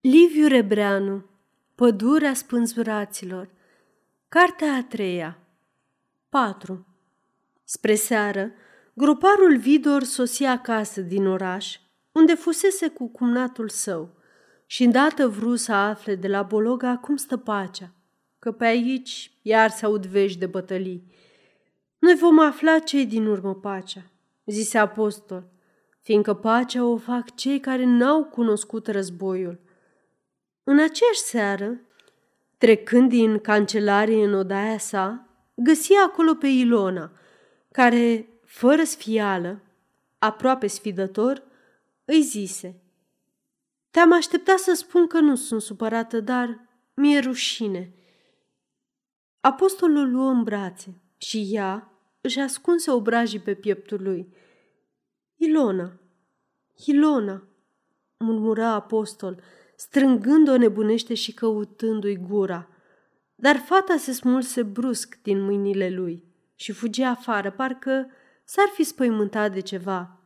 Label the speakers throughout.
Speaker 1: Liviu Rebreanu Pădurea spânzuraților Cartea a treia 4. Spre seară, gruparul Vidor sosia acasă din oraș, unde fusese cu cumnatul său, și îndată vru să afle de la Bologa cum stă pacea, că pe aici iar se aud vești de bătălii. Noi vom afla cei din urmă pacea, zise apostol, fiindcă pacea o fac cei care n-au cunoscut războiul. În aceeași seară, trecând din cancelarie în odaia sa, găsi acolo pe Ilona, care, fără sfială, aproape sfidător, îi zise Te-am așteptat să spun că nu sunt supărată, dar mi-e rușine. Apostolul luă în brațe și ea își ascunse obrajii pe pieptul lui. Ilona, Ilona, murmura apostol, strângând-o nebunește și căutându-i gura. Dar fata se smulse brusc din mâinile lui și fugi afară, parcă s-ar fi spăimântat de ceva.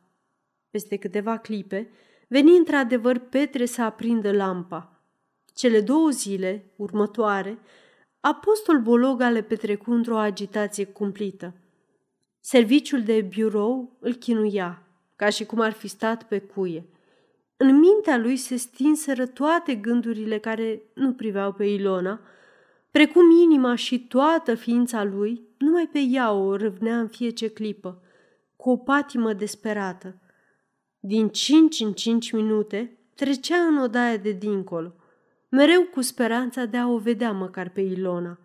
Speaker 1: Peste câteva clipe, veni într-adevăr Petre să aprindă lampa. Cele două zile următoare, apostol Bologa le petrecu într-o agitație cumplită. Serviciul de birou îl chinuia, ca și cum ar fi stat pe cuie. În mintea lui se stinseră toate gândurile care nu priveau pe Ilona, precum inima și toată ființa lui, numai pe ea o râvnea în fiece clipă, cu o patimă desperată. Din cinci în cinci minute trecea în odaia de dincolo, mereu cu speranța de a o vedea măcar pe Ilona.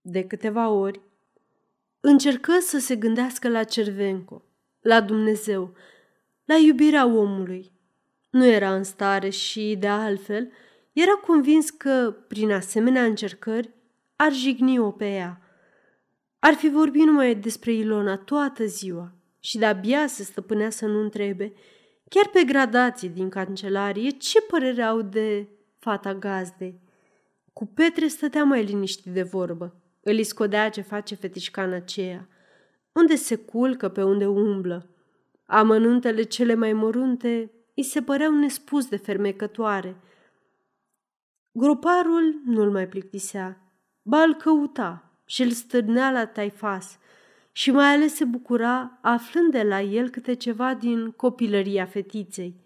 Speaker 1: De câteva ori încercă să se gândească la Cervenco, la Dumnezeu, la iubirea omului, nu era în stare și, de altfel, era convins că, prin asemenea încercări, ar jigni-o pe ea. Ar fi vorbit numai despre Ilona toată ziua și de-abia se stăpânea să nu întrebe, chiar pe gradații din cancelarie, ce părere au de fata gazdei. Cu Petre stătea mai liniștit de vorbă. Îl scodea ce face fetișcana aceea. Unde se culcă, pe unde umblă. Amănuntele cele mai mărunte îi se păreau nespus de fermecătoare. Groparul nu-l mai plictisea, ba îl căuta și îl stârnea la taifas și mai ales se bucura aflând de la el câte ceva din copilăria fetiței.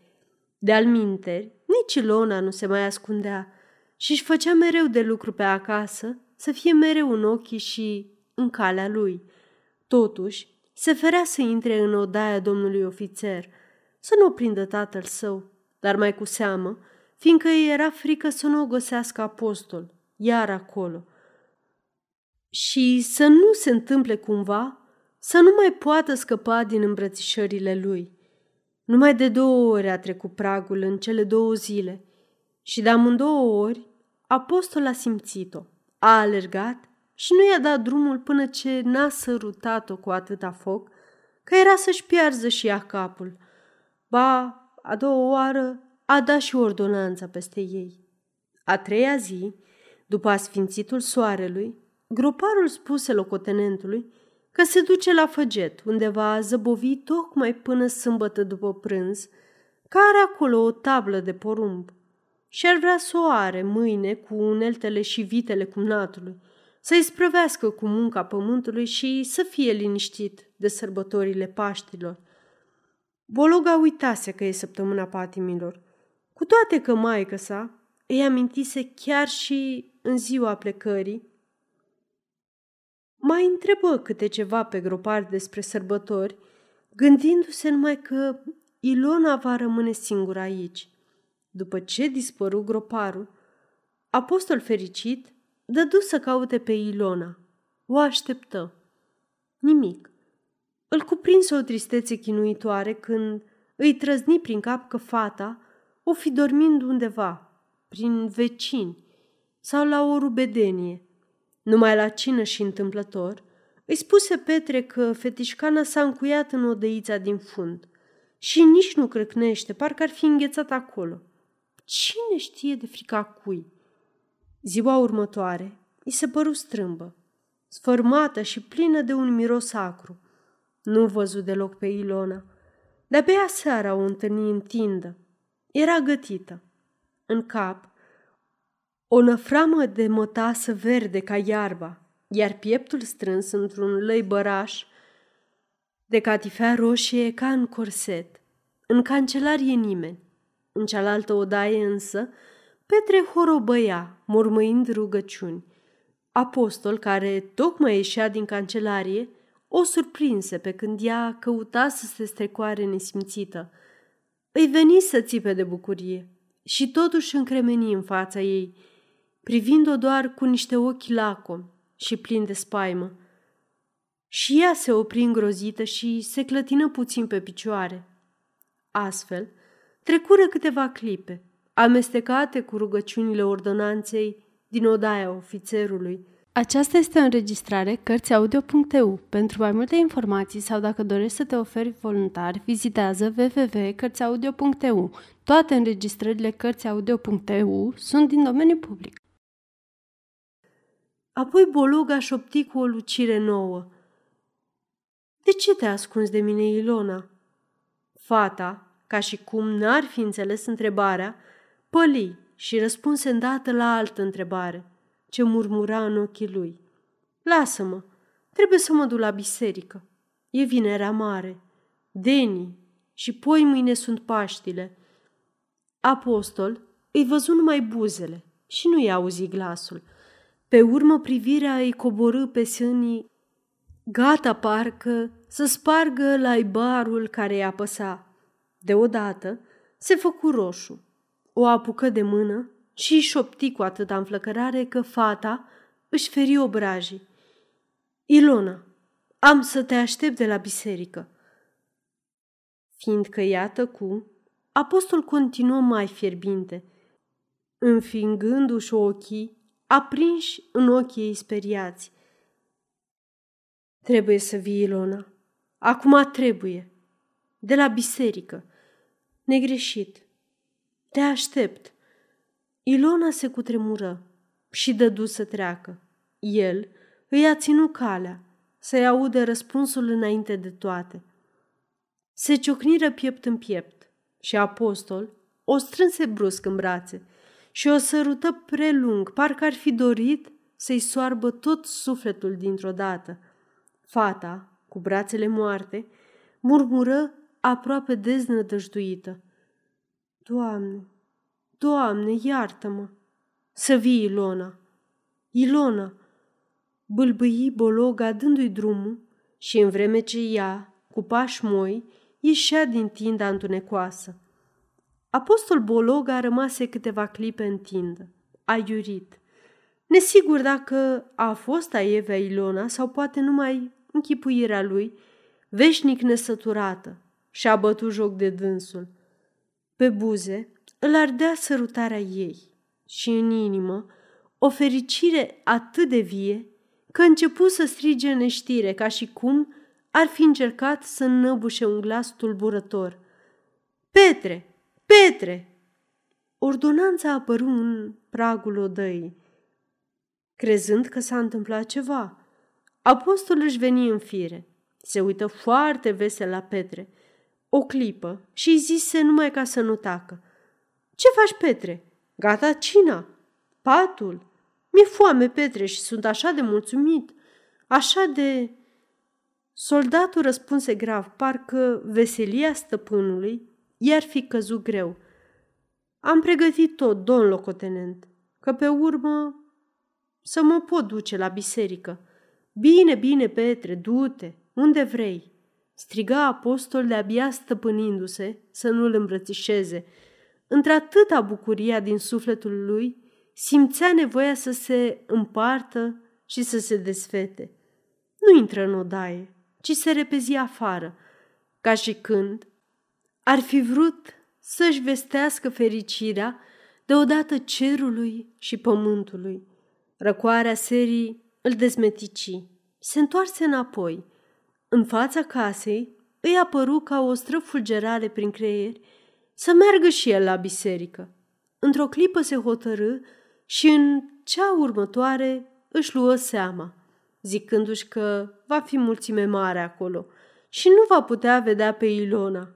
Speaker 1: De-al minteri, nici Ilona nu se mai ascundea și își făcea mereu de lucru pe acasă să fie mereu în ochii și în calea lui. Totuși, se ferea să intre în odaia domnului ofițer – să nu o prindă tatăl său, dar mai cu seamă, fiindcă îi era frică să nu o găsească apostol, iar acolo. Și să nu se întâmple cumva să nu mai poată scăpa din îmbrățișările lui. Numai de două ori a trecut pragul în cele două zile și de amândouă ori apostol a simțit-o, a alergat și nu i-a dat drumul până ce n-a sărutat-o cu atâta foc că era să-și piarză și ea capul – Ba, a doua oară a dat și ordonanța peste ei. A treia zi, după asfințitul soarelui, groparul spuse locotenentului că se duce la făget, unde va zăbovi tocmai până sâmbătă după prânz, care acolo o tablă de porumb și ar vrea să o are mâine cu uneltele și vitele cumnatului, să-i sprăvească cu munca pământului și să fie liniștit de sărbătorile Paștilor. Bologa uitase că e săptămâna patimilor, cu toate că maică sa îi amintise chiar și în ziua plecării. Mai întrebă câte ceva pe gropar despre sărbători, gândindu-se numai că Ilona va rămâne singură aici. După ce dispăru groparul, apostol fericit dădu să caute pe Ilona. O așteptă. Nimic. Îl cuprinse o tristețe chinuitoare când îi trăzni prin cap că fata o fi dormind undeva, prin vecini sau la o rubedenie. Numai la cină și întâmplător, îi spuse Petre că fetișcana s-a încuiat în odăița din fund și nici nu crăcnește, parcă ar fi înghețat acolo. Cine știe de frica cui? Ziua următoare îi se păru strâmbă, sfărmată și plină de un miros acru. Nu văzut deloc pe Ilona. De-abia seara o întâlni în tindă. Era gătită. în cap, o năframă de mătasă verde ca iarba, iar pieptul strâns într-un lăi băraș de catifea roșie ca în corset. În cancelarie nimeni. În cealaltă odaie însă, Petre horobăia, mormăind rugăciuni. Apostol, care tocmai ieșea din cancelarie, o surprinse pe când ea căuta să se strecoare nesimțită. Îi veni să țipe de bucurie și totuși încremeni în fața ei, privind-o doar cu niște ochi lacomi și plini de spaimă. Și ea se opri îngrozită și se clătină puțin pe picioare. Astfel, trecură câteva clipe, amestecate cu rugăciunile ordonanței din odaia ofițerului.
Speaker 2: Aceasta este o înregistrare Cărțiaudio.eu. Pentru mai multe informații sau dacă dorești să te oferi voluntar, vizitează www.cărțiaudio.eu. Toate înregistrările Cărțiaudio.eu sunt din domeniu public.
Speaker 1: Apoi Bologa șopti cu o lucire nouă. De ce te ascunzi de mine, Ilona?" Fata, ca și cum n-ar fi înțeles întrebarea, păli și răspunse îndată la altă întrebare, ce murmura în ochii lui. Lasă-mă, trebuie să mă duc la biserică. E vinerea mare. Deni și poi mâine sunt Paștile. Apostol îi văzu numai buzele și nu i auzi glasul. Pe urmă privirea îi coborâ pe sânii, gata parcă să spargă laibarul care i-a apăsa. Deodată se făcu roșu, o apucă de mână și îi șopti cu atâta înflăcărare că fata își feri obrajii. Ilona, am să te aștept de la biserică. Fiindcă iată cu, apostol continuă mai fierbinte, înfingându-și ochii, aprinși în ochii ei speriați. Trebuie să vii, Ilona. Acum trebuie. De la biserică. Negreșit. Te aștept. Ilona se cutremură și dădu să treacă. El îi a ținut calea, să-i aude răspunsul înainte de toate. Se ciocniră piept în piept și apostol o strânse brusc în brațe și o sărută prelung, parcă ar fi dorit să-i soarbă tot sufletul dintr-o dată. Fata, cu brațele moarte, murmură aproape deznădăjduită. Doamne, Doamne, iartă-mă! Să vii, Ilona! Ilona! Bâlbâi Bologa dându-i drumul și în vreme ce ea, cu pași moi, ieșea din tinda întunecoasă. Apostol Bologa rămase câteva clipe în tindă, aiurit, nesigur dacă a fost a Evea Ilona sau poate numai închipuirea lui, veșnic nesăturată, și-a bătut joc de dânsul. Pe buze îl ardea sărutarea ei și în inimă o fericire atât de vie că începu să strige neștire ca și cum ar fi încercat să înnăbușe un glas tulburător. Petre! Petre! Ordonanța a apărut în pragul odăii. Crezând că s-a întâmplat ceva, apostolul își veni în fire. Se uită foarte vesel la Petre, o clipă și îi zise numai ca să nu tacă. Ce faci, Petre? Gata cina? Patul? Mi-e foame, Petre, și sunt așa de mulțumit, așa de... Soldatul răspunse grav, parcă veselia stăpânului i-ar fi căzut greu. Am pregătit tot, domn locotenent, că pe urmă să mă pot duce la biserică. Bine, bine, Petre, du-te, unde vrei, striga apostol de-abia stăpânindu-se să nu-l îmbrățișeze. Într-atâta bucuria din sufletul lui, simțea nevoia să se împartă și să se desfete. Nu intră în odaie, ci se repezi afară, ca și când ar fi vrut să-și vestească fericirea deodată cerului și pământului. Răcoarea serii îl dezmetici. Se întoarse înapoi. În fața casei îi apăru ca o străfulgerare prin creier să meargă și el la biserică. Într-o clipă se hotărâ și în cea următoare își luă seama, zicându-și că va fi mulțime mare acolo și nu va putea vedea pe Ilona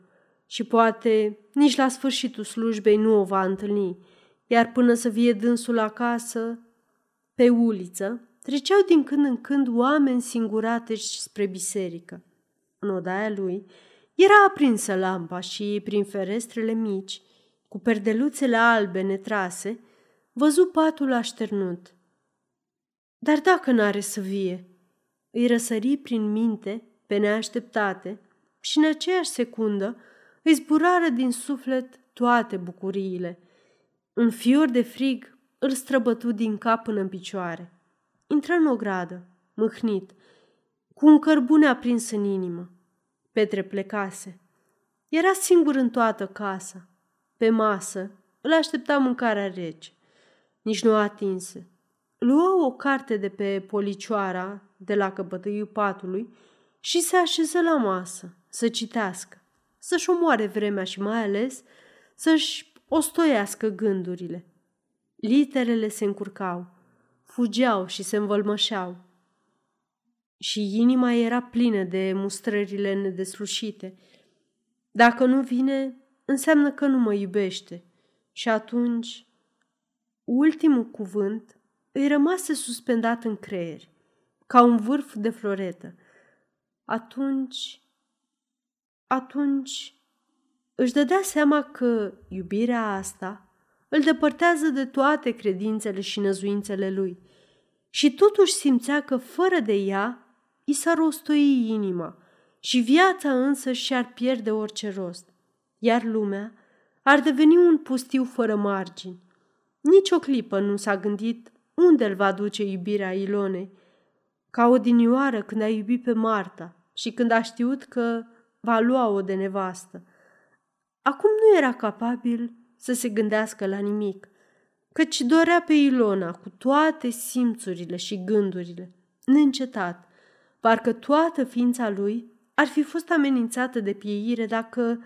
Speaker 1: și poate nici la sfârșitul slujbei nu o va întâlni. iar până să vie dânsul acasă, pe uliță, treceau din când în când oameni singurate spre biserică. În odaia lui era aprinsă lampa și, prin ferestrele mici, cu perdeluțele albe netrase, văzu patul așternut. Dar dacă n-are să vie, îi răsări prin minte, pe neașteptate, și în aceeași secundă îi zburară din suflet toate bucuriile. Un fior de frig îl străbătu din cap până în picioare. Intră în ogradă, mâhnit, cu un cărbune aprins în inimă. Petre plecase. Era singur în toată casa. Pe masă îl aștepta mâncarea rece. Nici nu atinse. Luă o carte de pe policioara de la căpătăiul patului și se așeză la masă să citească, să-și omoare vremea și mai ales să-și ostoiască gândurile. Literele se încurcau, fugeau și se învălmășeau. Și inima era plină de mustrările nedeslușite. Dacă nu vine, înseamnă că nu mă iubește. Și atunci, ultimul cuvânt îi rămase suspendat în creier, ca un vârf de floretă. Atunci, atunci își dădea seama că iubirea asta îl depărtează de toate credințele și năzuințele lui și totuși simțea că fără de ea i s-ar rostoi inima și viața însă și-ar pierde orice rost, iar lumea ar deveni un pustiu fără margini. Nici o clipă nu s-a gândit unde îl va duce iubirea Ilonei, ca o dinioară când a iubit pe Marta și când a știut că va lua-o de nevastă. Acum nu era capabil să se gândească la nimic, căci dorea pe Ilona cu toate simțurile și gândurile, neîncetat, parcă toată ființa lui ar fi fost amenințată de pieire dacă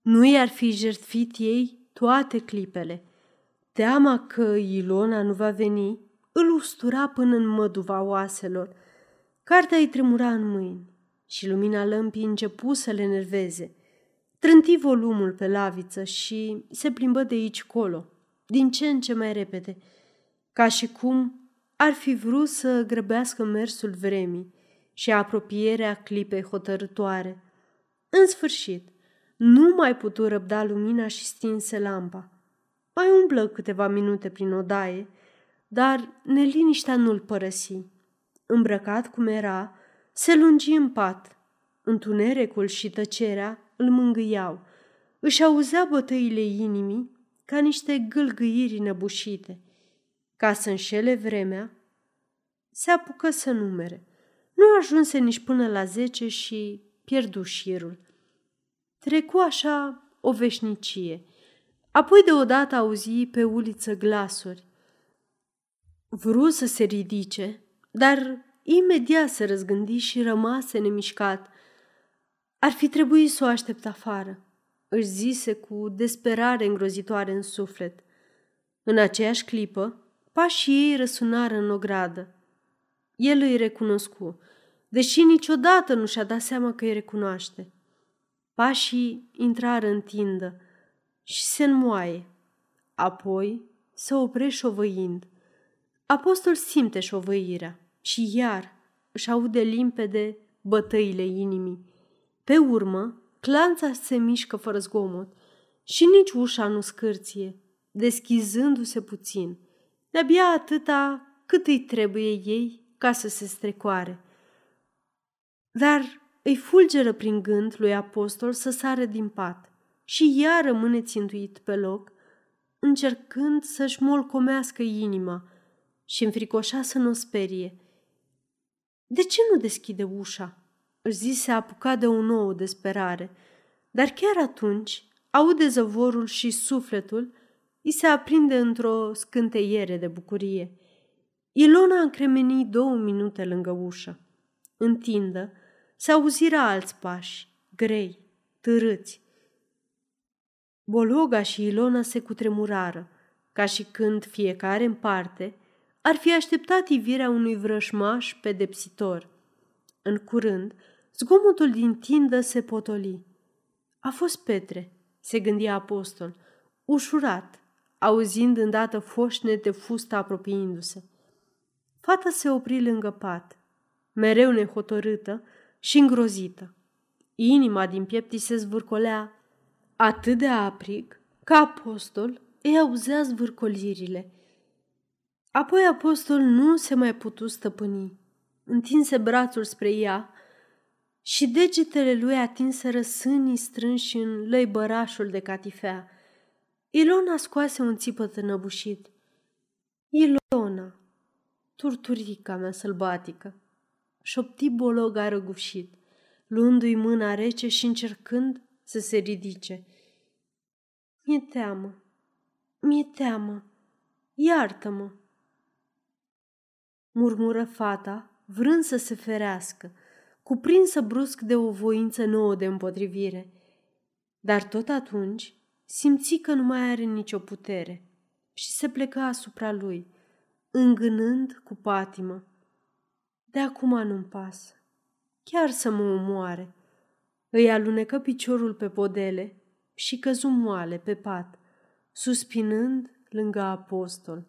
Speaker 1: nu i-ar fi jertfit ei toate clipele. Teama că Ilona nu va veni îl ustura până în măduva oaselor. Cartea îi tremura în mâini și lumina lămpii începu să le nerveze. Trânti volumul pe laviță și se plimbă de aici colo, din ce în ce mai repede, ca și cum ar fi vrut să grăbească mersul vremii și apropierea clipei hotărătoare. În sfârșit, nu mai putu răbda lumina și stinse lampa. Mai umblă câteva minute prin odaie, dar neliniștea nu-l părăsi. Îmbrăcat cum era, se lungi în pat. Întunericul și tăcerea îl mângâiau. Își auzea bătăile inimii ca niște gâlgâiri năbușite. Ca să înșele vremea, se apucă să numere. Nu ajunse nici până la zece și pierdu șirul. Trecu așa o veșnicie. Apoi deodată auzi pe uliță glasuri. Vru să se ridice, dar imediat se răzgândi și rămase nemișcat – ar fi trebuit să o aștept afară, își zise cu desperare îngrozitoare în suflet. În aceeași clipă, pașii ei răsunară în ogradă. El îi recunoscu, deși niciodată nu și-a dat seama că îi recunoaște. Pașii intrară în tindă și se înmoaie. Apoi se opre șovăind. Apostol simte șovăirea și iar își aude limpede bătăile inimii. Pe urmă, clanța se mișcă fără zgomot și nici ușa nu scârție, deschizându-se puțin, de-abia atâta cât îi trebuie ei ca să se strecoare. Dar îi fulgeră prin gând lui apostol să sară din pat și ea rămâne țintuit pe loc, încercând să-și molcomească inima și înfricoșa să nu o sperie. De ce nu deschide ușa? Își zise apucat de o nouă desperare, dar chiar atunci aude zăvorul și sufletul îi se aprinde într-o scânteiere de bucurie. Ilona încremeni două minute lângă ușă. Întindă, se auziră alți pași, grei, târâți. Bologa și Ilona se cutremurară, ca și când fiecare în parte ar fi așteptat ivirea unui vrășmaș pedepsitor. În curând, Zgomotul din tindă se potoli. A fost Petre, se gândea apostol, ușurat, auzind îndată foșnete fusta apropiindu-se. Fata se opri lângă pat, mereu nehotărâtă și îngrozită. Inima din piept se zvârcolea atât de aprig că apostol îi auzea zvârcolirile. Apoi apostol nu se mai putu stăpâni. Întinse brațul spre ea și degetele lui atinseră sânii strânși în lăibărașul de catifea. Ilona scoase un țipăt înăbușit. Ilona, turturica mea sălbatică, șopti bologa răgușit, luându-i mâna rece și încercând să se ridice. Mi-e teamă, mi-e teamă, iartă-mă, murmură fata, vrând să se ferească, cuprinsă brusc de o voință nouă de împotrivire. Dar tot atunci simți că nu mai are nicio putere și se plecă asupra lui, îngânând cu patimă. De acum nu-mi pasă, chiar să mă omoare. Îi alunecă piciorul pe podele și căzu moale pe pat, suspinând lângă apostol.